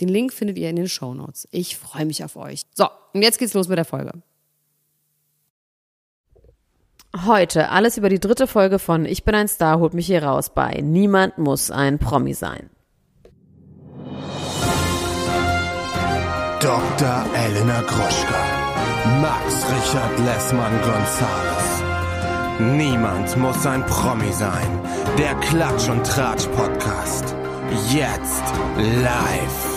Den Link findet ihr in den Show Notes. Ich freue mich auf euch. So, und jetzt geht's los mit der Folge. Heute alles über die dritte Folge von Ich bin ein Star, holt mich hier raus bei Niemand muss ein Promi sein. Dr. Elena Groschka. Max Richard Lessmann Gonzales. Niemand muss ein Promi sein. Der Klatsch und Tratsch Podcast. Jetzt live.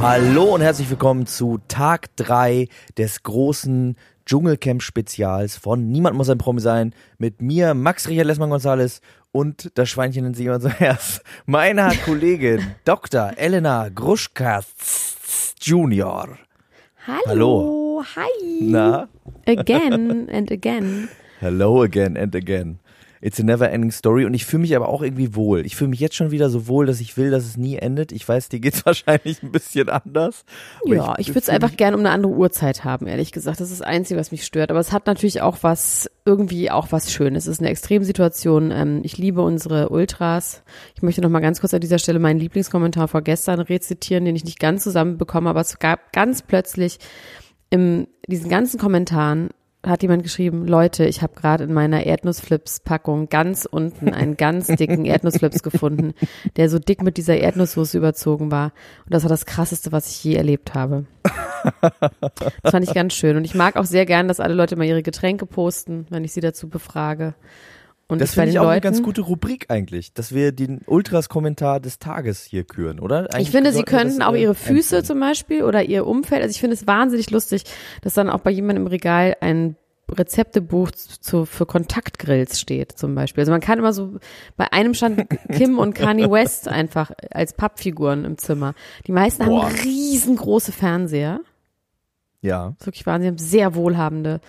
Hallo und herzlich willkommen zu Tag 3 des großen Dschungelcamp-Spezials von Niemand muss ein Promi sein mit mir, Max Richard Lessmann Gonzales und das Schweinchen nennt sich immer zuerst, meiner Kollegin Dr. Elena Gruschka Junior. Hallo. Hallo. Hi. Na? Again and again. Hello again and again. It's a never ending story und ich fühle mich aber auch irgendwie wohl. Ich fühle mich jetzt schon wieder so wohl, dass ich will, dass es nie endet. Ich weiß, dir geht's wahrscheinlich ein bisschen anders. Ja, ich, ich würde es einfach gerne um eine andere Uhrzeit haben, ehrlich gesagt. Das ist das Einzige, was mich stört. Aber es hat natürlich auch was, irgendwie auch was Schönes. Es ist eine Extremsituation. Ähm, ich liebe unsere Ultras. Ich möchte noch mal ganz kurz an dieser Stelle meinen Lieblingskommentar vor gestern rezitieren, den ich nicht ganz zusammenbekomme, aber es gab ganz plötzlich in diesen ganzen Kommentaren hat jemand geschrieben, Leute, ich habe gerade in meiner Erdnussflips-Packung ganz unten einen ganz dicken Erdnussflips gefunden, der so dick mit dieser Erdnusssoße überzogen war. Und das war das Krasseste, was ich je erlebt habe. Das fand ich ganz schön. Und ich mag auch sehr gern, dass alle Leute mal ihre Getränke posten, wenn ich sie dazu befrage. Und das finde ich auch Leuten, eine ganz gute Rubrik eigentlich, dass wir den Ultras-Kommentar des Tages hier küren, oder? Eigentlich ich finde, sie könnten auch ihre Füße empfehlen. zum Beispiel oder ihr Umfeld. Also ich finde es wahnsinnig lustig, dass dann auch bei jemandem im Regal ein Rezeptebuch zu, für Kontaktgrills steht zum Beispiel. Also man kann immer so, bei einem stand Kim und Kanye West einfach als Pappfiguren im Zimmer. Die meisten Boah. haben riesengroße Fernseher. Ja. Das ist wirklich Wahnsinn. Sie haben sehr wohlhabende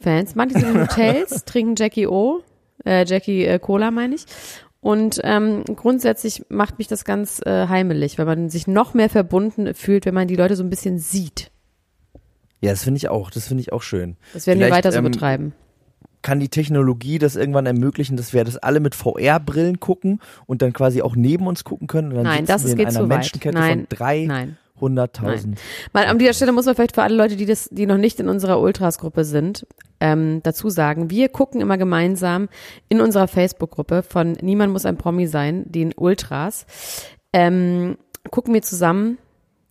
Fans. Manche sind in Hotels, trinken Jackie O äh, Jackie äh, Cola meine ich. Und ähm, grundsätzlich macht mich das ganz äh, heimelig, weil man sich noch mehr verbunden fühlt, wenn man die Leute so ein bisschen sieht. Ja, das finde ich auch. Das finde ich auch schön. Das werden Vielleicht, wir weiter so ähm, betreiben. Kann die Technologie das irgendwann ermöglichen, dass wir das alle mit VR-Brillen gucken und dann quasi auch neben uns gucken können? Und dann Nein, das wir geht in einer zu Menschenkette weit. Nein, von drei. Nein. 100.000. Mal an dieser Stelle muss man vielleicht für alle Leute, die das, die noch nicht in unserer Ultras-Gruppe sind, ähm, dazu sagen, wir gucken immer gemeinsam in unserer Facebook-Gruppe von Niemand muss ein Promi sein, den Ultras, ähm, gucken wir zusammen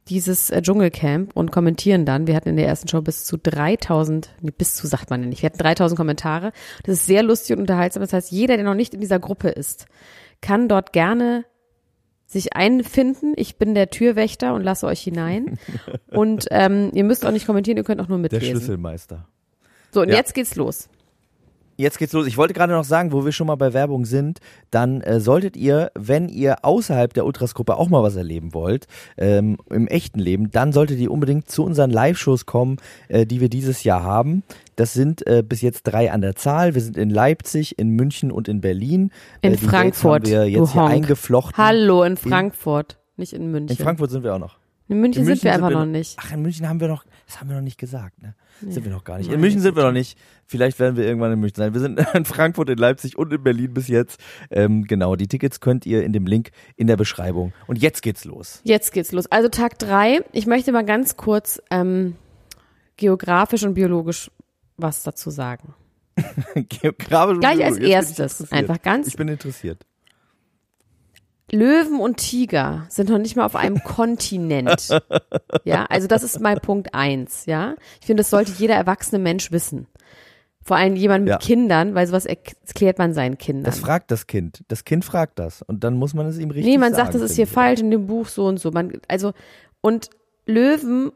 dieses äh, Dschungelcamp und kommentieren dann. Wir hatten in der ersten Show bis zu 3000, nee, bis zu sagt man ja nicht, wir hatten 3000 Kommentare. Das ist sehr lustig und unterhaltsam. Das heißt, jeder, der noch nicht in dieser Gruppe ist, kann dort gerne sich einfinden. Ich bin der Türwächter und lasse euch hinein. und ähm, ihr müsst auch nicht kommentieren, ihr könnt auch nur mitlesen. Der Schlüsselmeister. So, und ja. jetzt geht's los. Jetzt geht's los. Ich wollte gerade noch sagen, wo wir schon mal bei Werbung sind, dann äh, solltet ihr, wenn ihr außerhalb der Ultras-Gruppe auch mal was erleben wollt, ähm, im echten Leben, dann solltet ihr unbedingt zu unseren Live-Shows kommen, äh, die wir dieses Jahr haben. Das sind äh, bis jetzt drei an der Zahl. Wir sind in Leipzig, in München und in Berlin. In äh, Frankfurt. Haben wir jetzt hier eingeflochten. Hallo in Frankfurt, in, nicht in München. In Frankfurt sind wir auch noch. In München, in München sind wir einfach wir noch nicht. Ach, in München haben wir noch, das haben wir noch nicht gesagt, ne? Nee. Sind wir noch gar nicht. In München sind wir noch nicht. Vielleicht werden wir irgendwann in München sein. Wir sind in Frankfurt, in Leipzig und in Berlin bis jetzt. Ähm, genau, die Tickets könnt ihr in dem Link in der Beschreibung. Und jetzt geht's los. Jetzt geht's los. Also Tag drei. Ich möchte mal ganz kurz ähm, geografisch und biologisch was dazu sagen. geografisch und Gleich als erstes. Einfach ganz. Ich bin interessiert. Löwen und Tiger sind noch nicht mal auf einem Kontinent. Ja, also das ist mein Punkt eins, ja. Ich finde, das sollte jeder erwachsene Mensch wissen. Vor allem jemand mit ja. Kindern, weil sowas erklärt man seinen Kindern. Das fragt das Kind. Das Kind fragt das. Und dann muss man es ihm richtig sagen. Nee, man sagen, sagt, das ist hier falsch in dem Buch so und so. Man, also, und Löwen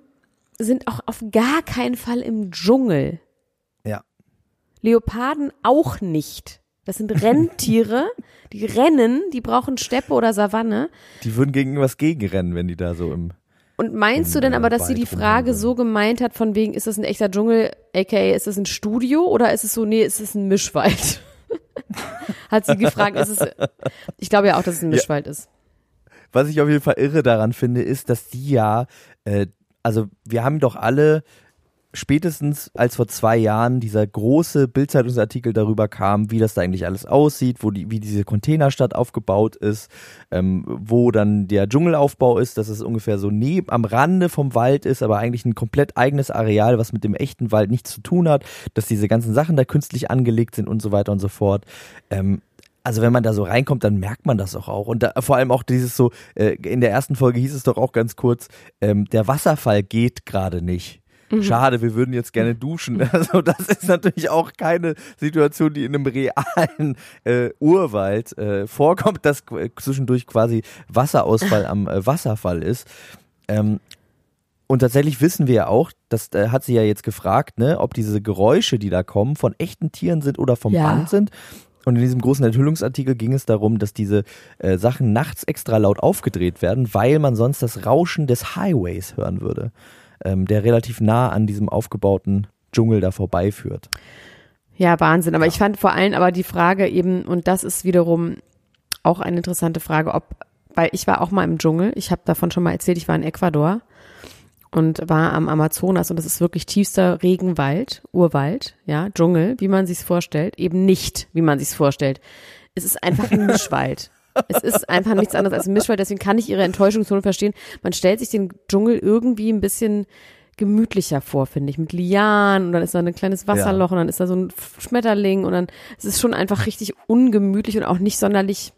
sind auch auf gar keinen Fall im Dschungel. Ja. Leoparden auch nicht. Das sind Renntiere, die rennen, die brauchen Steppe oder Savanne. Die würden gegen irgendwas gegenrennen, wenn die da so im. Und meinst du denn Im, aber, äh, dass sie die Frage rumrennen. so gemeint hat, von wegen, ist das ein echter Dschungel, aka ist das ein Studio oder ist es so, nee, ist es ein Mischwald? hat sie gefragt, ist es, ich glaube ja auch, dass es ein Mischwald ist. Was ich auf jeden Fall irre daran finde, ist, dass die ja, äh, also wir haben doch alle spätestens als vor zwei Jahren dieser große Bildzeitungsartikel darüber kam, wie das da eigentlich alles aussieht, wo die, wie diese Containerstadt aufgebaut ist, ähm, wo dann der Dschungelaufbau ist, dass es ungefähr so neben am Rande vom Wald ist, aber eigentlich ein komplett eigenes Areal, was mit dem echten Wald nichts zu tun hat, dass diese ganzen Sachen da künstlich angelegt sind und so weiter und so fort. Ähm, also wenn man da so reinkommt, dann merkt man das auch auch. Und da, vor allem auch dieses so, äh, in der ersten Folge hieß es doch auch ganz kurz, ähm, der Wasserfall geht gerade nicht. Schade, wir würden jetzt gerne duschen. Also das ist natürlich auch keine Situation, die in einem realen äh, Urwald äh, vorkommt, dass qu- zwischendurch quasi Wasserausfall am äh, Wasserfall ist. Ähm, und tatsächlich wissen wir ja auch, das äh, hat sie ja jetzt gefragt, ne, ob diese Geräusche, die da kommen, von echten Tieren sind oder vom Ja. Band sind. Und in diesem großen Enthüllungsartikel ging es darum, dass diese äh, Sachen nachts extra laut aufgedreht werden, weil man sonst das Rauschen des Highways hören würde, ähm, der relativ nah an diesem aufgebauten Dschungel da vorbeiführt. Ja, Wahnsinn. Aber ich fand vor allem aber die Frage eben, und das ist wiederum auch eine interessante Frage, ob, weil ich war auch mal im Dschungel, ich habe davon schon mal erzählt, ich war in Ecuador und war am Amazonas und das ist wirklich tiefster Regenwald, Urwald, ja, Dschungel, wie man sich's vorstellt, eben nicht, wie man sich's vorstellt. Es ist einfach ein Mischwald. Es ist einfach nichts anderes als ein Mischwald, deswegen kann ich ihre Enttäuschungszone verstehen. Man stellt sich den Dschungel irgendwie ein bisschen gemütlicher vor, finde ich, mit Lianen und dann ist da ein kleines Wasserloch und dann ist da so ein Schmetterling und dann es ist schon einfach richtig ungemütlich und auch nicht sonderlich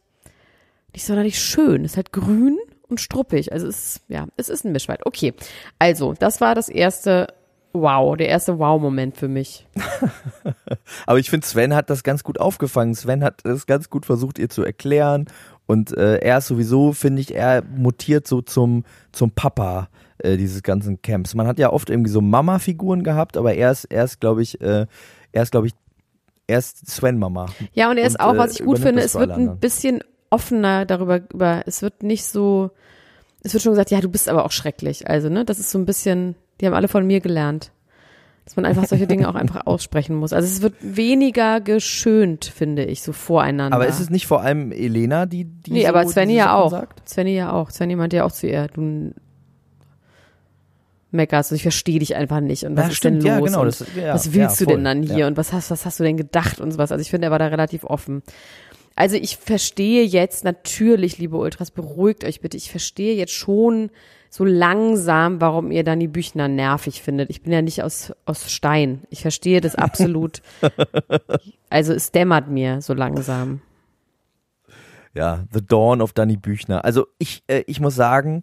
nicht sonderlich schön. Es ist halt grün und struppig. Also es ist, ja, es ist ein Mischwald. Okay. Also, das war das erste Wow, der erste Wow-Moment für mich. Aber ich finde, Sven hat das ganz gut aufgefangen. Sven hat es ganz gut versucht, ihr zu erklären. Und äh, er ist sowieso, finde ich, er mutiert so zum, zum Papa äh, dieses ganzen Camps. Man hat ja oft irgendwie so Mama-Figuren gehabt, aber er ist, er ist, glaube ich, äh, er ist, glaube ich, er ist Sven-Mama. Ja, und er ist Und, auch, äh, was ich gut finde, das es wird ein anderen. bisschen offener darüber, über, es wird nicht so, es wird schon gesagt, ja, du bist aber auch schrecklich. Also, ne, das ist so ein bisschen, die haben alle von mir gelernt. Dass man einfach solche Dinge auch einfach aussprechen muss. Also es wird weniger geschönt, finde ich, so voreinander. Aber ist es nicht vor allem Elena, die, die Nee, so aber Svenny ja auch. sagt? Svenny ja auch. Svenny meinte ja auch zu ihr, du meckerst, ich verstehe dich einfach nicht. Und was Ja, ist stimmt, denn ja, los? genau, und das- ja, was willst ja, du denn voll, dann hier? ja. Und was hast, was hast du denn gedacht und sowas? Also ich finde, er war da relativ offen. Also ich verstehe jetzt natürlich, liebe Ultras, beruhigt euch bitte. Ich verstehe jetzt schon so langsam, warum ihr Dani Büchner nervig findet. Ich bin ja nicht aus, aus Stein. Ich verstehe das absolut. also es dämmert mir so langsam. Ja, The Dawn of Danny Büchner. Also ich, äh, ich muss sagen,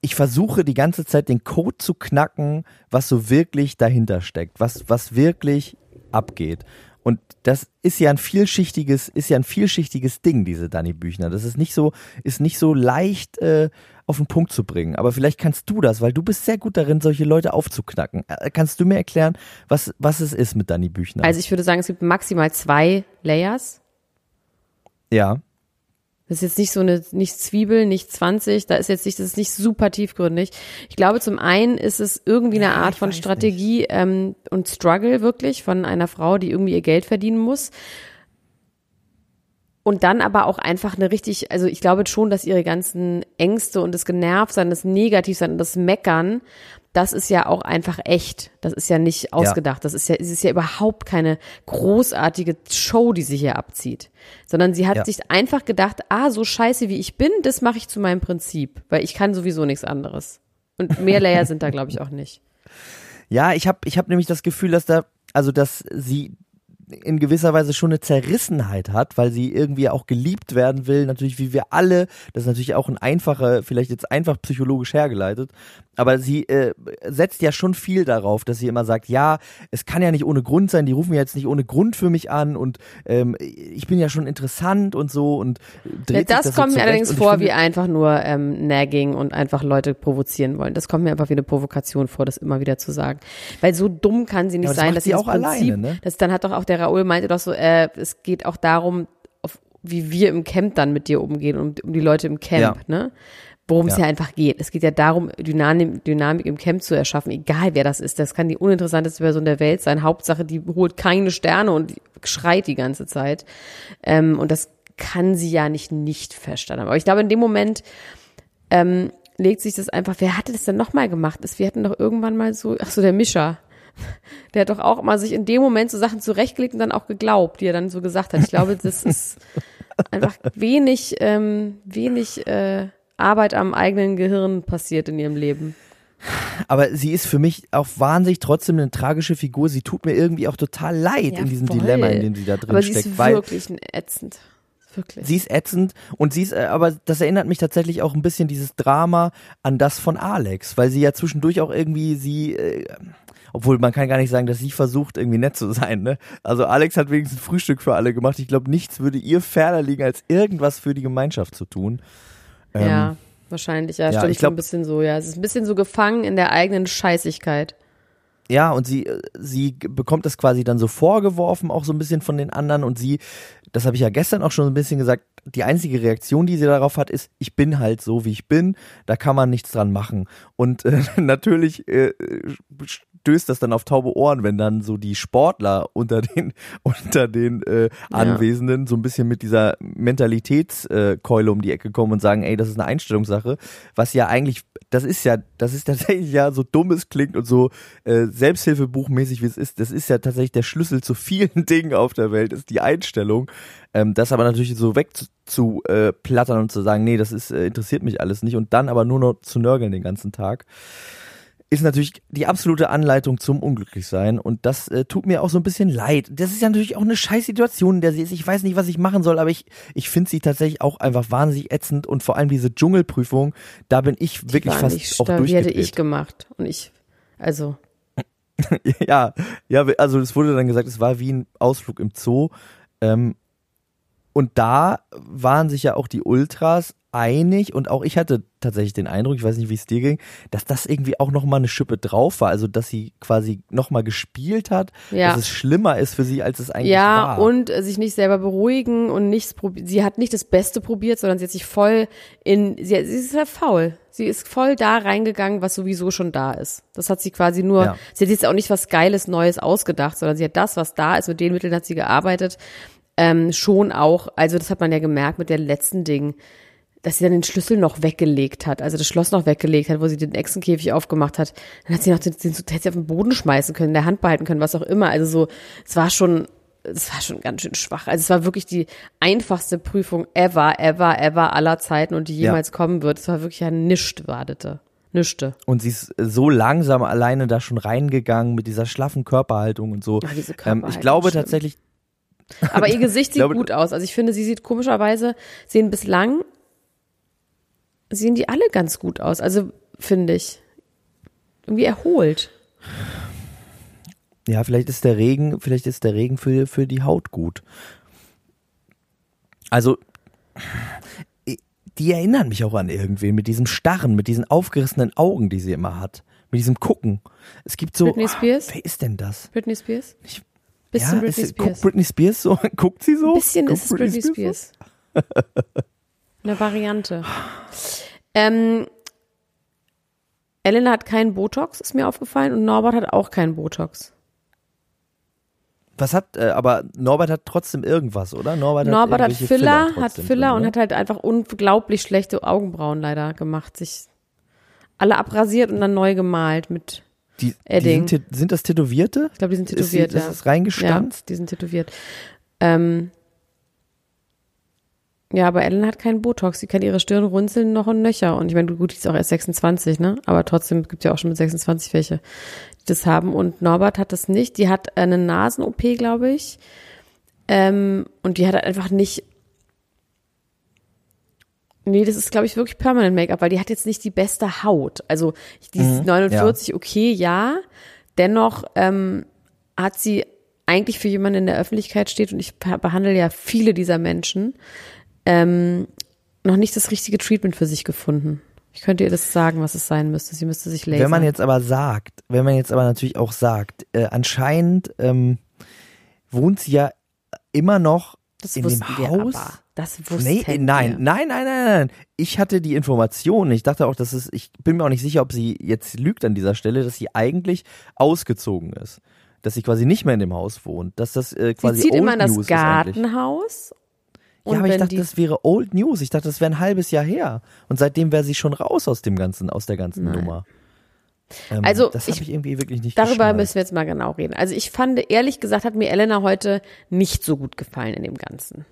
ich versuche die ganze Zeit den Code zu knacken, was so wirklich dahinter steckt, was, was wirklich abgeht. Und das ist ja ein vielschichtiges, ist ja ein vielschichtiges Ding, diese Danny Büchner. Das ist nicht so, ist nicht so leicht äh, auf den Punkt zu bringen. Aber vielleicht kannst du das, weil du bist sehr gut darin, solche Leute aufzuknacken. Äh, kannst du mir erklären, was, was es ist mit Danny Büchner? Also ich würde sagen, es gibt maximal zwei Layers. ja. Das ist jetzt nicht so eine, nicht Zwiebel, nicht 20, da ist jetzt nicht, das ist nicht super tiefgründig. Ich glaube, zum einen ist es irgendwie eine Art von Strategie ähm, und Struggle wirklich von einer Frau, die irgendwie ihr Geld verdienen muss. Und dann aber auch einfach eine richtig, also ich glaube schon, dass ihre ganzen Ängste und das Genervtsein, das Negativsein und das Meckern, das ist ja auch einfach echt. Das ist ja nicht ausgedacht. Das ist ja, es ist ja überhaupt keine großartige Show, die sie hier abzieht. Sondern sie hat Ja. sich einfach gedacht, ah, so scheiße wie ich bin, das mache ich zu meinem Prinzip. Weil ich kann sowieso nichts anderes. Und mehr Layer sind da, glaube ich, auch nicht. Ja, ich habe ich hab nämlich das Gefühl, dass da, also dass sie in gewisser Weise schon eine Zerrissenheit hat, weil sie irgendwie auch geliebt werden will, natürlich wie wir alle. Das ist natürlich auch ein einfacher, vielleicht jetzt einfach psychologisch hergeleitet, aber sie äh, setzt ja schon viel darauf, dass sie immer sagt, ja, es kann ja nicht ohne Grund sein, die rufen ja jetzt nicht ohne Grund für mich an und ähm, ich bin ja schon interessant und so und dreht Ja, das, so kommt mir allerdings vor finde- wie einfach nur ähm, Nagging und einfach Leute provozieren wollen. Das kommt mir einfach wie eine Provokation vor, das immer wieder zu sagen. Weil so dumm kann sie nicht Ja, das sein, dass sie das auch alleine, Prinzip, ne? das dann hat doch auch der Raoul meinte doch so, äh, es geht auch darum, wie wir im Camp dann mit dir umgehen und um die Leute im Camp, Ja. ne? Worum es Ja. ja einfach geht. Es geht ja darum, Dynamik, Dynamik im Camp zu erschaffen, egal wer das ist. Das kann die uninteressanteste Person der Welt sein. Hauptsache, die holt keine Sterne und schreit die ganze Zeit. Ähm, und das kann sie ja nicht nicht verstanden haben. Aber ich glaube, in dem Moment ähm, legt sich das einfach, wer hatte das denn nochmal gemacht? Wir hatten doch irgendwann mal so, ach so, der Mischer. Der hat doch auch mal sich in dem Moment so Sachen zurechtgelegt und dann auch geglaubt, die er dann so gesagt hat. Ich glaube, das ist einfach wenig, ähm, wenig äh, Arbeit am eigenen Gehirn passiert in ihrem Leben. Aber sie ist für mich auch wahnsinnig trotzdem eine tragische Figur. Sie tut mir irgendwie auch total leid Ja, in diesem voll. Dilemma, in dem sie da drin Aber sie steckt. ist weil wirklich ätzend. Wirklich. sie ist ätzend und sie ist, äh, aber das erinnert mich tatsächlich auch ein bisschen dieses Drama an das von Alex, weil sie ja zwischendurch auch irgendwie sie, äh, obwohl man kann gar nicht sagen, dass sie versucht irgendwie nett zu sein, ne? Also Alex hat wenigstens Frühstück für alle gemacht. Ich glaube, nichts würde ihr ferner liegen, als irgendwas für die Gemeinschaft zu tun. Ähm, ja, wahrscheinlich. Ja, ja, stimmt ich so glaub- ein bisschen so. Ja, es ist ein bisschen so gefangen in der eigenen Scheißigkeit. Ja, und sie, äh, sie bekommt das quasi dann so vorgeworfen, auch so ein bisschen von den anderen. Und sie, das habe ich ja gestern auch schon ein bisschen gesagt, die einzige Reaktion, die sie darauf hat, ist, ich bin halt so, wie ich bin, da kann man nichts dran machen. Und äh, natürlich äh, stößt das dann auf taube Ohren, wenn dann so die Sportler unter den, unter den äh, Anwesenden so ein bisschen mit dieser Mentalitätskeule um die Ecke kommen und sagen, ey, das ist eine Einstellungssache, was ja eigentlich, das ist ja, das ist tatsächlich ja so dumm es klingt und so äh, Selbsthilfebuchmäßig wie es ist, das ist ja tatsächlich der Schlüssel zu vielen Dingen auf der Welt, ist die Einstellung. Ähm, das aber natürlich so weg zu, zu äh, plattern und zu sagen, nee, das ist, äh, interessiert mich alles nicht und dann aber nur noch zu nörgeln den ganzen Tag ist natürlich die absolute Anleitung zum Unglücklichsein und das äh, tut mir auch so ein bisschen leid. Das ist ja natürlich auch eine scheiß Situation, in der sie ist. Ich weiß nicht, was ich machen soll, aber ich, ich finde sie tatsächlich auch einfach wahnsinnig ätzend und vor allem diese Dschungelprüfung, da bin ich Die wirklich fast nicht auch stark. Die hätte durchgedreht. ich gemacht. Und ich, also, ja, ja, also es wurde dann gesagt, es war wie ein Ausflug im Zoo. Ähm, und da waren sich ja auch die Ultras einig und auch ich hatte tatsächlich den Eindruck, ich weiß nicht, wie es dir ging, dass das irgendwie auch nochmal eine Schippe drauf war. Also, dass sie quasi nochmal gespielt hat, Ja. dass es schlimmer ist für sie, als es eigentlich ja, war. und äh, sich nicht selber beruhigen und nichts probieren. Sie hat nicht das Beste probiert, sondern sie hat sich voll in, sie, sie ist ja faul. Sie ist voll da reingegangen, was sowieso schon da ist. Das hat sie quasi nur, Ja. sie hat jetzt auch nicht was Geiles, Neues ausgedacht, sondern sie hat das, was da ist, mit den Mitteln hat sie gearbeitet, ähm, schon auch, also das hat man ja gemerkt mit der letzten Ding, dass sie dann den Schlüssel noch weggelegt hat, also das Schloss noch weggelegt hat, wo sie den Echsenkäfig aufgemacht hat. Dann hat sie noch den, den, den hätte sie auf den Boden schmeißen können, in der Hand behalten können, was auch immer. Also so, es war schon, es war schon ganz schön schwach. Also es war wirklich die einfachste Prüfung ever, ever, ever aller Zeiten und die Ja. jemals kommen wird. Es war wirklich ja nischt wartete. Nischte. Und sie ist so langsam alleine da schon reingegangen mit dieser schlaffen Körperhaltung und so. Ja, diese ähm, ich Körperhaltung, glaube schlimm. tatsächlich, Aber ihr Gesicht sieht glaube- gut aus. Also ich finde, sie sieht komischerweise, sehen bislang, sehen die alle ganz gut aus. Also finde ich. Irgendwie erholt. Ja, vielleicht ist der Regen, vielleicht ist der Regen für, für die Haut gut. Also, die erinnern mich auch an irgendwen mit diesem Starren, mit diesen aufgerissenen Augen, die sie immer hat. Mit diesem Gucken. Es gibt so. Britney Spears? Ah, wer ist denn das? Britney Spears? Ich- Bisschen ja, Britney ist, Spears. Guckt Britney Spears so? Guckt sie so? Ein bisschen Guckt ist es Britney so? Spears. Eine Variante. Ähm, Elena hat keinen Botox, ist mir aufgefallen, und Norbert hat auch keinen Botox. Was hat, äh, aber Norbert hat trotzdem irgendwas, oder? Norbert, Norbert hat irgendwelche Filler, hat Filler und oder? hat halt einfach unglaublich schlechte Augenbrauen leider gemacht. Sich alle abrasiert und dann neu gemalt mit, die, die sind, sind das Tätowierte? ich glaube, die sind Ist tätowiert, das ja. ist reingestanzt? Ja, die sind tätowiert. Ähm, ja, aber Ellen hat keinen Botox. Sie kann ihre Stirn runzeln noch und nöcher. Und ich meine, gut, die ist auch erst 26, ne? Aber trotzdem gibt ja auch schon mit 26 welche, die das haben. Und Norbert hat das nicht. Die hat eine Nasen-OP, glaube ich. Ähm, und die hat halt einfach nicht. Nee, das ist, glaube ich, wirklich Permanent Make-up, weil die hat jetzt nicht die beste Haut. Also die ist 49, okay, ja. Dennoch ähm, hat sie eigentlich für jemanden in der Öffentlichkeit steht und ich behandle ja viele dieser Menschen, ähm, noch nicht das richtige Treatment für sich gefunden. Ich könnte ihr das sagen, was es sein müsste. Sie müsste sich lasern. Wenn man jetzt aber sagt, wenn man jetzt aber natürlich auch sagt, äh, anscheinend ähm, wohnt sie ja immer noch Das in dem Haus. aber. Das wussten Nee, wir. nein, nein, nein, nein, nein. Ich hatte die Information. Ich dachte auch, dass es, ich bin mir auch nicht sicher, ob sie jetzt lügt an dieser Stelle, dass sie eigentlich ausgezogen ist. Dass sie quasi nicht mehr in dem Haus wohnt. Dass das äh, Sie quasi zieht Old immer in das News. Gartenhaus. Und Ja, aber ich dachte, das wäre Old News. Ich dachte, das wäre ein halbes Jahr her. Und seitdem wäre sie schon raus aus dem ganzen, aus der ganzen Nein. Nummer. Ähm, Also, das habe ich- ich irgendwie wirklich nicht darüber geschnallt. müssen wir jetzt mal genau reden. Also ich fand, ehrlich gesagt, hat mir Elena heute nicht so gut gefallen in dem Ganzen.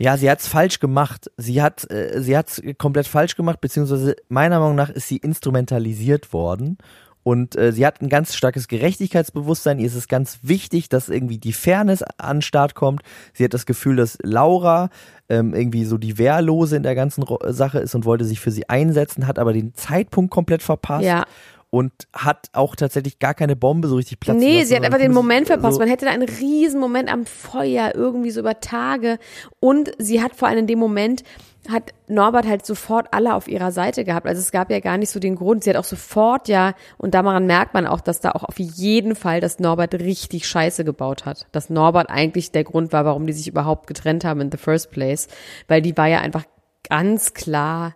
Ja, sie hat's falsch gemacht. Sie hat, äh, sie hat's komplett falsch gemacht, beziehungsweise meiner Meinung nach ist sie instrumentalisiert worden. Und äh, sie hat ein ganz starkes Gerechtigkeitsbewusstsein. Ihr ist es ganz wichtig, dass irgendwie die Fairness an den Start kommt. Sie hat das Gefühl, dass Laura ähm, irgendwie so die Wehrlose in der ganzen Ro Sache ist und wollte sich für sie einsetzen, hat aber den Zeitpunkt komplett verpasst. Ja. Und hat auch tatsächlich gar keine Bombe so richtig platzen Nee, lassen, sie hat einfach den Moment verpasst. so- Man hätte da einen riesen Moment am Feuer, irgendwie so über Tage. Und sie hat vor allem in dem Moment, hat Norbert halt sofort alle auf ihrer Seite gehabt. Also es gab ja gar nicht so den Grund. Sie hat auch sofort ja, und daran merkt man auch, dass da auch auf jeden Fall, dass Norbert richtig Scheiße gebaut hat. Dass Norbert eigentlich der Grund war, warum die sich überhaupt getrennt haben in the first place. Weil die war ja einfach ganz klar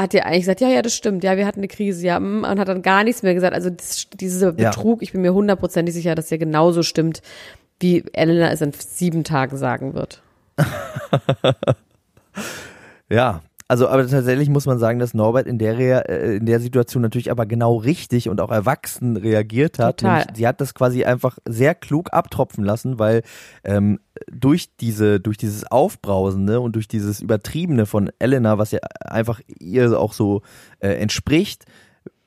hat ja eigentlich gesagt, ja, ja, das stimmt, ja, wir hatten eine Krise, ja, mm, und hat dann gar nichts mehr gesagt. Also das, dieser Ja. Betrug, ich bin mir hundertprozentig sicher, dass der genauso stimmt, wie Elena es in sieben Tagen sagen wird. Ja, also aber tatsächlich muss man sagen, dass Norbert in der Rea äh, in der Situation natürlich aber genau richtig und auch erwachsen reagiert hat. Total. Nämlich, sie hat das quasi einfach sehr klug abtropfen lassen, weil ähm, durch diese durch dieses Aufbrausende und durch dieses Übertriebene von Elena, was ja einfach ihr auch so äh, entspricht,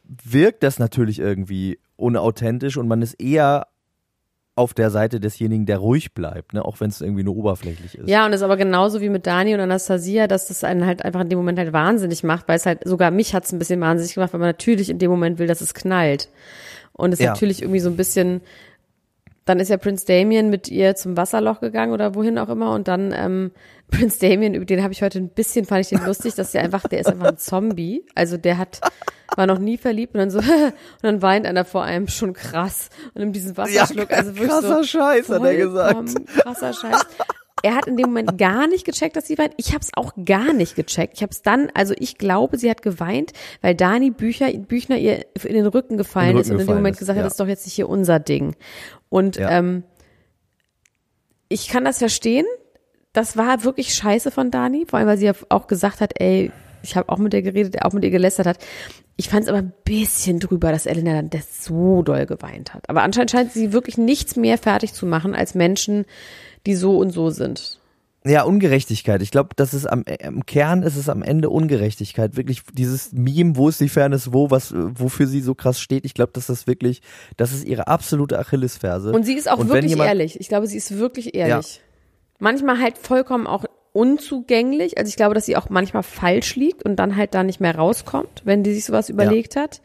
wirkt das natürlich irgendwie unauthentisch und man ist eher auf der Seite desjenigen, der ruhig bleibt, ne? auch wenn es irgendwie nur oberflächlich ist. Ja, und das ist aber genauso wie mit Dani und Anastasia, dass das einen halt einfach in dem Moment halt wahnsinnig macht, weil es halt, sogar mich hat es ein bisschen wahnsinnig gemacht, weil man natürlich in dem Moment will, dass es knallt. Und es Ja. natürlich irgendwie so ein bisschen, dann ist ja Prince Damien mit ihr zum Wasserloch gegangen oder wohin auch immer und dann ähm, Prince Damien, über den habe ich heute ein bisschen, fand ich den lustig, dass der einfach, der ist einfach ein Zombie. Also der hat, war noch nie verliebt und dann so, und dann weint einer vor einem schon krass und nimmt diesen Wasserschluck. Ja, also wirklich krasser so Scheiß, hat er gesagt. Krasser Scheiß. Er hat in dem Moment gar nicht gecheckt, dass sie weint. Ich habe es auch gar nicht gecheckt. Ich habe es dann, also ich glaube, sie hat geweint, weil Dani Bücher, Büchner ihr in den Rücken gefallen den ist und Rücken in dem Moment ist, gesagt hat, ja. das ist doch jetzt nicht hier unser Ding. Und Ja. ähm, ich kann das verstehen. Das war wirklich scheiße von Dani, vor allem, weil sie ja auch gesagt hat, ey, ich habe auch mit ihr geredet, auch mit ihr gelästert hat. Ich fand es aber ein bisschen drüber, dass Elena dann das so doll geweint hat. Aber anscheinend scheint sie wirklich nichts mehr fertig zu machen als Menschen, die so und so sind. Ja, Ungerechtigkeit. Ich glaube, das ist am im Kern ist es am Ende Ungerechtigkeit. Wirklich dieses Meme, wo ist die Fairness, wo was, wofür sie so krass steht. Ich glaube, dass das wirklich, das ist ihre absolute Achillesferse. Und sie ist auch Und wirklich jemand- ehrlich. Ich glaube, sie ist wirklich ehrlich. Manchmal halt vollkommen auch unzugänglich. Also ich glaube, dass sie auch manchmal falsch liegt und dann halt da nicht mehr rauskommt, wenn die sich sowas überlegt hat.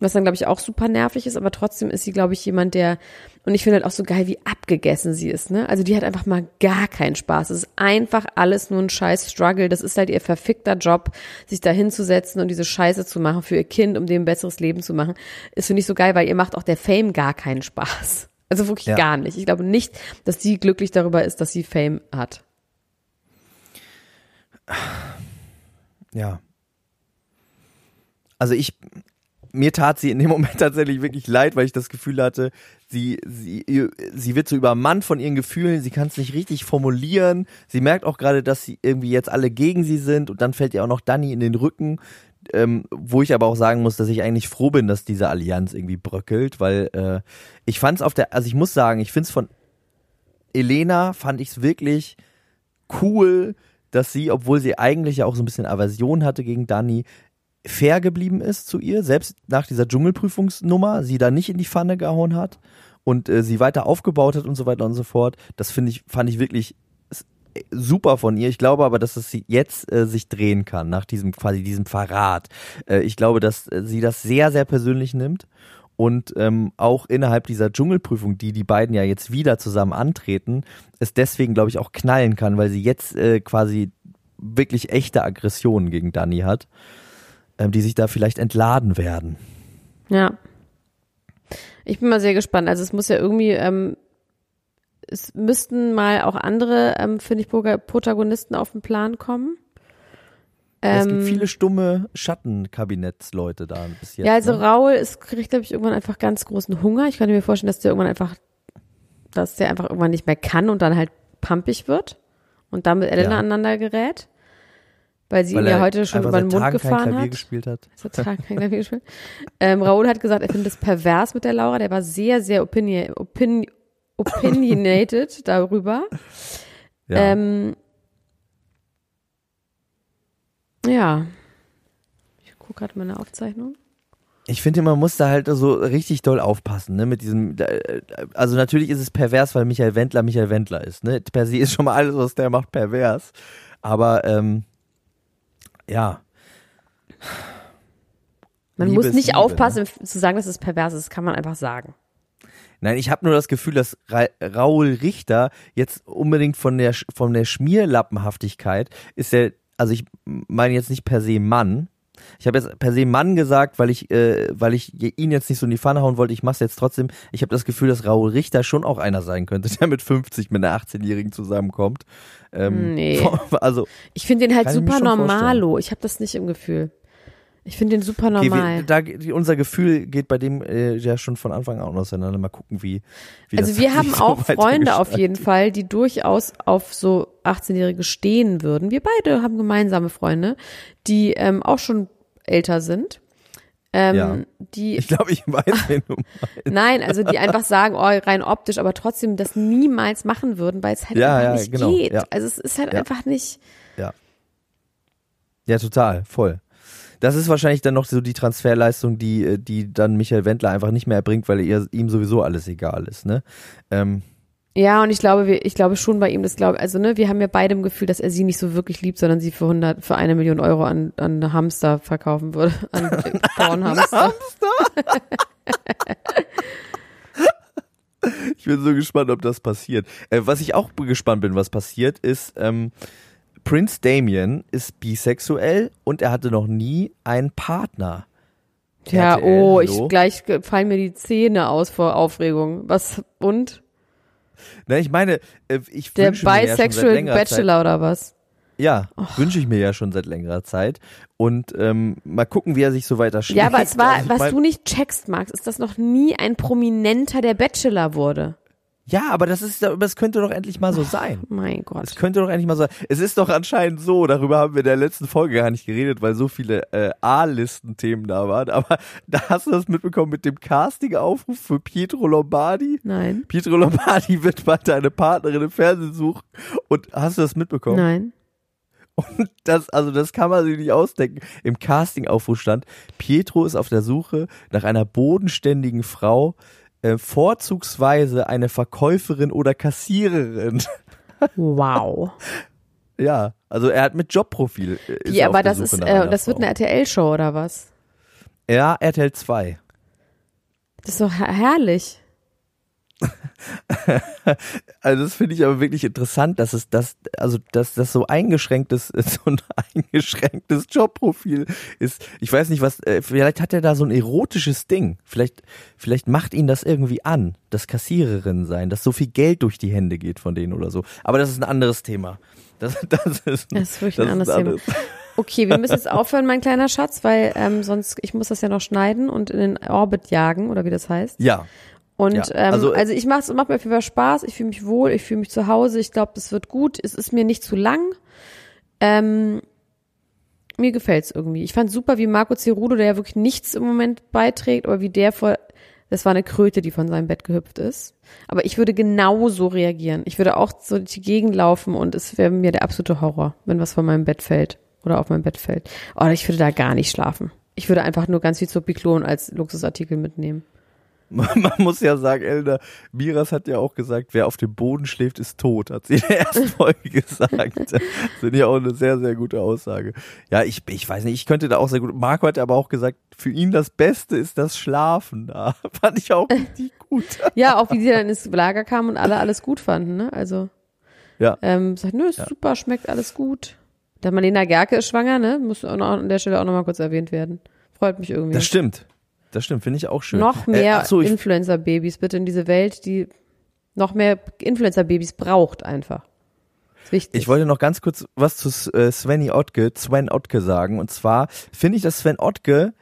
Was dann, glaube ich, auch super nervig ist, aber trotzdem ist sie, glaube ich, jemand, der, und ich finde halt auch so geil, wie abgegessen sie ist, ne? Also die hat einfach mal gar keinen Spaß. Es ist einfach alles nur ein scheiß Struggle. Das ist halt ihr verfickter Job, sich da hinzusetzen und diese Scheiße zu machen für ihr Kind, um dem ein besseres Leben zu machen. Ist finde ich so geil, weil ihr macht auch der Fame gar keinen Spaß. Also wirklich Ja. gar nicht. Ich glaube nicht, dass sie glücklich darüber ist, dass sie Fame hat. Ja. Also ich, mir tat sie in dem Moment tatsächlich wirklich leid, weil ich das Gefühl hatte, sie, sie, sie wird so übermannt von ihren Gefühlen, sie kann es nicht richtig formulieren. Sie merkt auch gerade, dass sie irgendwie jetzt alle gegen sie sind und dann fällt ihr auch noch Dani in den Rücken. Ähm, wo ich aber auch sagen muss, dass ich eigentlich froh bin, dass diese Allianz irgendwie bröckelt, weil äh, ich fand es auf der, also ich muss sagen, ich finde es von Elena fand ich es wirklich cool, dass sie, obwohl sie eigentlich ja auch so ein bisschen Aversion hatte gegen Dani, fair geblieben ist zu ihr, selbst nach dieser Dschungelprüfungsnummer, sie da nicht in die Pfanne gehauen hat und äh, sie weiter aufgebaut hat und so weiter und so fort. Das finde ich, fand ich wirklich super von ihr. Ich glaube aber, dass es sie jetzt äh, sich drehen kann nach diesem quasi diesem Verrat. Äh, ich glaube, dass äh, sie das sehr sehr persönlich nimmt und ähm, auch innerhalb dieser Dschungelprüfung, die die beiden ja jetzt wieder zusammen antreten, es deswegen glaube ich auch knallen kann, weil sie jetzt äh, quasi wirklich echte Aggressionen gegen Dani hat, die sich da vielleicht entladen werden. Ja. Ich bin mal sehr gespannt. Also es muss ja irgendwie, ähm, es müssten mal auch andere, ähm, finde ich, Protagonisten auf den Plan kommen. es Ähm, gibt viele stumme Schattenkabinettsleute da bis jetzt. ja, also ne? Raul ist, kriegt, glaube ich, irgendwann einfach ganz großen Hunger. Ich könnte mir vorstellen, dass der irgendwann einfach, dass der einfach irgendwann nicht mehr kann und dann halt pampig wird und dann mit Elena Ja. aneinander gerät. Weil sie Weil ihn ja heute schon über den Mund Tagen gefahren hat. gespielt hat. Seit Tagen kein Klavier gespielt. Ähm, Raoul hat gesagt, er findet es pervers mit der Laura. Der war sehr, sehr opini opin opinionated darüber. Ja. Ähm, ja. Ich gucke gerade meine Aufzeichnung. Ich finde, man muss da halt so richtig doll aufpassen, ne, mit diesem, äh, also natürlich ist es pervers, weil Michael Wendler Michael Wendler ist, ne, per se ist schon mal alles, was der macht, pervers, aber, ähm, ja. Man Liebe muss nicht Liebe, aufpassen, zu sagen, dass es pervers ist. Das kann man einfach sagen. Nein, ich habe nur das Gefühl, dass Ra Raul Richter jetzt unbedingt von der, von der Schmierlappenhaftigkeit ist der, also ich meine jetzt nicht per se Mann. Ich habe jetzt per se Mann gesagt, weil ich, äh, weil ich ihn jetzt nicht so in die Pfanne hauen wollte. Ich mach's jetzt trotzdem. Ich habe das Gefühl, dass Raul Richter schon auch einer sein könnte, der mit 50 mit einer 18-Jährigen zusammenkommt. Ähm, Nee. Also Ich finde den halt super normalo. Ich habe das nicht im Gefühl. Ich finde den super okay, normal. wir, da, unser Gefühl geht bei dem äh, ja schon von Anfang an auseinander. Mal gucken, wie. wie Also wir haben so auch Freunde auf jeden Fall, die durchaus auf so 18-Jährige stehen würden. Wir beide haben gemeinsame Freunde, die ähm, auch schon älter sind. Ähm, Ja. Die, Ich glaube, ich weiß, wen du nein, also die einfach sagen, oh, rein optisch, aber trotzdem das niemals machen würden, weil es halt Ja, ja, nicht genau, geht. Also es ist halt einfach nicht. Ja. Ja, total, voll. Das ist wahrscheinlich dann noch so die Transferleistung, die, äh, die dann Michael Wendler einfach nicht mehr erbringt, weil ihr, ihm sowieso alles egal ist, ne? Ähm, Ja, und ich glaube, wir, ich glaube schon bei ihm, das glaube, also ne, wir haben ja beide im Gefühl, dass er sie nicht so wirklich liebt, sondern sie für 100, für eine Million Euro an, an Hamster verkaufen würde, an Pornhamster. ich bin so gespannt, ob das passiert. Äh, was ich auch gespannt bin, was passiert, ist, ähm, Prince Damien ist bisexuell und er hatte noch nie einen Partner. Ja, RTL, oh, hallo? ich gleich fallen mir die Zähne aus vor Aufregung. Was und Na, ich meine, äh, ich der wünsche mir ja Bisexual längerer Zeit, Bachelor oder was? Ja, wünsche ich mir ja schon seit längerer Zeit. Und ähm, mal gucken, wie er sich so weiter schlägt. Ja, aber es war, Also was du nicht checkst, Max, ist, dass noch nie ein Prominenter der Bachelor wurde. Ja, aber das ist, das könnte doch endlich mal so sein. Mein Es Gott. könnte doch endlich mal sein. Es ist doch anscheinend so, darüber haben wir in der letzten Folge gar nicht geredet, weil so viele äh, A-Listen-Themen da waren. Aber da hast du das mitbekommen mit dem Casting-Aufruf für Pietro Lombardi. Nein. Pietro Lombardi wird bald deine Partnerin im Fernsehen suchen. Und hast du das mitbekommen? Nein. Und das, also das kann man sich nicht ausdenken. Im Casting-Aufruf stand, Pietro ist auf der Suche nach einer bodenständigen Frau, äh, vorzugsweise eine Verkäuferin oder Kassiererin. Wow. ja, also er hat mit Jobprofil. äh, Ja, er aber das ist, äh, das wird eine RTL-Show oder was? Ja, RTL 2. Das ist doch her- herrlich. Also das finde ich aber wirklich interessant, dass es das, also dass das so eingeschränktes, so ein eingeschränktes Jobprofil ist. Ich weiß nicht, was, äh, vielleicht hat er da so ein erotisches Ding. Vielleicht, vielleicht macht ihn das irgendwie an, das Kassiererin sein, dass so viel Geld durch die Hände geht von denen oder so. Aber das ist ein anderes Thema. Das, das ist, Das ist wirklich ein anderes Thema. Okay, wir müssen jetzt aufhören, mein kleiner Schatz, weil ähm, sonst, ich muss das ja noch schneiden und in den Orbit jagen, oder wie das heißt. Ja, Und Ja, ähm, also, also, äh, ich mache es macht mir auf jeden Fall Spaß, ich fühle mich wohl, ich fühle mich zu Hause, ich glaube, das wird gut. Es ist mir nicht zu lang. Ähm, mir gefällt's irgendwie. Ich fand super, wie Marco Cerudo, der ja wirklich nichts im Moment beiträgt, aber wie der vor, das war eine Kröte, die von seinem Bett gehüpft ist. Aber ich würde genau so reagieren. Ich würde auch so durch die Gegend laufen und es wäre mir der absolute Horror, wenn was von meinem Bett fällt oder auf mein Bett fällt. Oder ich würde da gar nicht schlafen. Ich würde einfach nur ganz viel Zopiklon als Luxusartikel mitnehmen. Man, muss ja sagen, Elder, Miras hat ja auch gesagt, wer auf dem Boden schläft, ist tot, hat sie in der ersten Folge gesagt. Das Finde ich auch eine sehr, sehr gute Aussage. Ja, ich, ich weiß nicht, ich könnte da auch sehr gut. Marco hat aber auch gesagt, für ihn das Beste ist das Schlafen da. Fand ich auch richtig gut. Ja, auch wie die dann ins Lager kamen und alle alles gut fanden, ne? Also, Ja. ähm, sagt, nö, ist super, schmeckt alles gut. Der Marlena Gerke ist schwanger, ne? Muss an der Stelle auch nochmal kurz erwähnt werden. Freut mich irgendwie. Das stimmt. Das stimmt, finde ich auch schön. Noch Äh, mehr ach so, Influencer-Babys bitte in diese Welt, die noch mehr Influencer-Babys braucht einfach. Ist wichtig. Ich wollte noch ganz kurz was zu äh, Svenny Ottke, Sven Ottke sagen. Und zwar finde ich, dass Sven Ottke,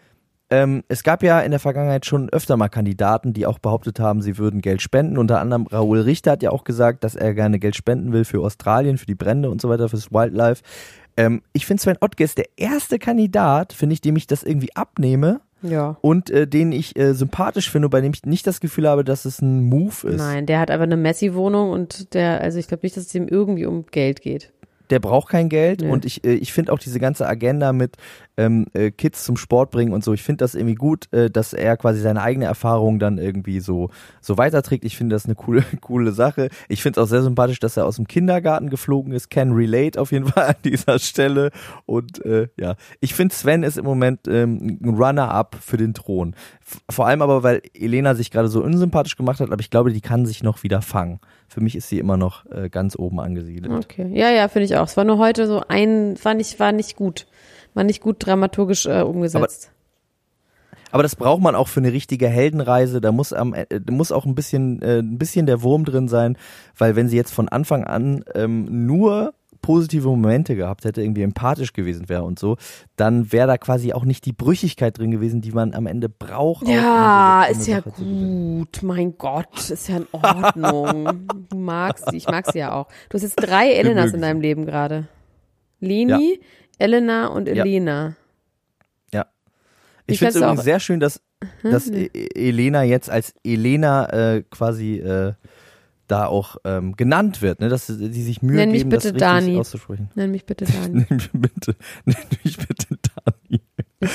ähm, es gab ja in der Vergangenheit schon öfter mal Kandidaten, die auch behauptet haben, sie würden Geld spenden. Unter anderem Raoul Richter hat ja auch gesagt, dass er gerne Geld spenden will für Australien, für die Brände und so weiter, fürs Wildlife. Ähm, ich finde, Sven Ottke ist der erste Kandidat, finde ich, dem ich das irgendwie abnehme ja. und äh, den ich äh, sympathisch finde, bei dem ich nicht das Gefühl habe, dass es ein Move ist. Nein, der hat aber eine Messi-Wohnung und der, also ich glaube nicht, dass es ihm irgendwie um Geld geht. der braucht kein Geld Nee. und ich, äh, ich finde auch diese ganze Agenda mit ähm, äh, Kids zum Sport bringen und so, ich finde das irgendwie gut, äh, dass er quasi seine eigene Erfahrung dann irgendwie so, so weiterträgt. Ich finde das eine coole, coole Sache. Ich finde es auch sehr sympathisch, dass er aus dem Kindergarten geflogen ist. Can relate auf jeden Fall an dieser Stelle. Und äh, ja, ich finde Sven ist im Moment ähm, ein Runner-up für den Thron. F vor allem aber, weil Elena sich gerade so unsympathisch gemacht hat, aber ich glaube, die kann sich noch wieder fangen. Für mich ist sie immer noch äh, ganz oben angesiedelt. Okay. Ja, ja, finde ich auch. Es war nur heute so ein, war nicht, war nicht gut. War nicht gut dramaturgisch äh, umgesetzt. Aber das braucht man auch für eine richtige Heldenreise. Da muss am, äh, muss auch ein bisschen, äh, ein bisschen der Wurm drin sein, weil wenn sie jetzt von Anfang an ähm, nur positive Momente gehabt hätte, irgendwie empathisch gewesen wäre und so, dann wäre da quasi auch nicht die Brüchigkeit drin gewesen, die man am Ende braucht. auch, ja, so ist ja Sache gut. Mein Gott, ist ja in Ordnung. du magst sie, ich mag sie ja auch. Du hast jetzt drei Elenas in deinem Leben gerade. Leni, Elena und Ja. Elena. Ja. Wie Ich finde es übrigens auch- sehr schön, dass, dass Nee. E- Elena jetzt als Elena äh, quasi äh, da auch ähm, genannt wird, ne? dass sie sich Mühe Nenn geben, bitte das richtig Dani. auszusprechen. Nenn mich bitte Dani. Nenn mich bitte, nenn mich bitte Dani.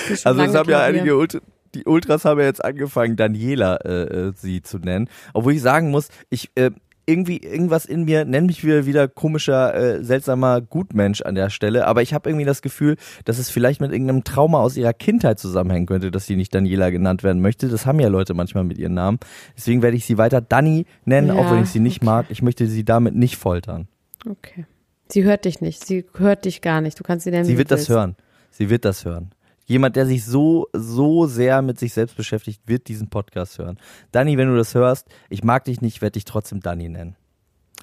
Ich Also es haben ja einige Ultra, die Ultras haben ja jetzt angefangen, Daniela äh, äh, sie zu nennen. Obwohl ich sagen muss, ich äh, irgendwie irgendwas in mir nennt mich wieder wieder komischer, äh, seltsamer Gutmensch an der Stelle. Aber ich habe irgendwie das Gefühl, dass es vielleicht mit irgendeinem Trauma aus ihrer Kindheit zusammenhängen könnte, dass sie nicht Daniela genannt werden möchte. Das haben ja Leute manchmal mit ihren Namen. Deswegen werde ich sie weiter Dani nennen, Ja, auch wenn ich sie nicht okay. mag. Ich möchte sie damit nicht foltern. Okay. Sie hört dich nicht. Sie hört dich gar nicht. Du kannst sie nennen. Sie wird das hören. Sie wird das hören. Jemand, der sich so, so sehr mit sich selbst beschäftigt, wird diesen Podcast hören. Dani, wenn du das hörst, ich mag dich nicht, werde dich trotzdem Dani nennen.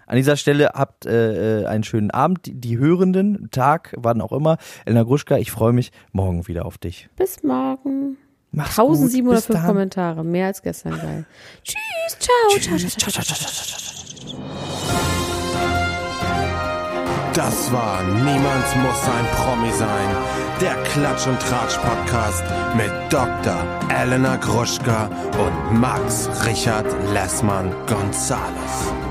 An dieser Stelle habt äh, äh, einen schönen Abend, die, die Hörenden, Tag, wann auch immer. Elena Gruschka, ich freue mich morgen wieder auf dich. Bis morgen. Mach's gut. Bis 1705 dann. Kommentare. Mehr als gestern geil. Tschüss. Ciao. ciao, ciao, ciao, ciao, ciao. Das war Niemand muss ein Promi sein. Der Klatsch und Tratsch Podcast mit Dr. Elena Gruschka und Max Richard Lessmann Gonzales.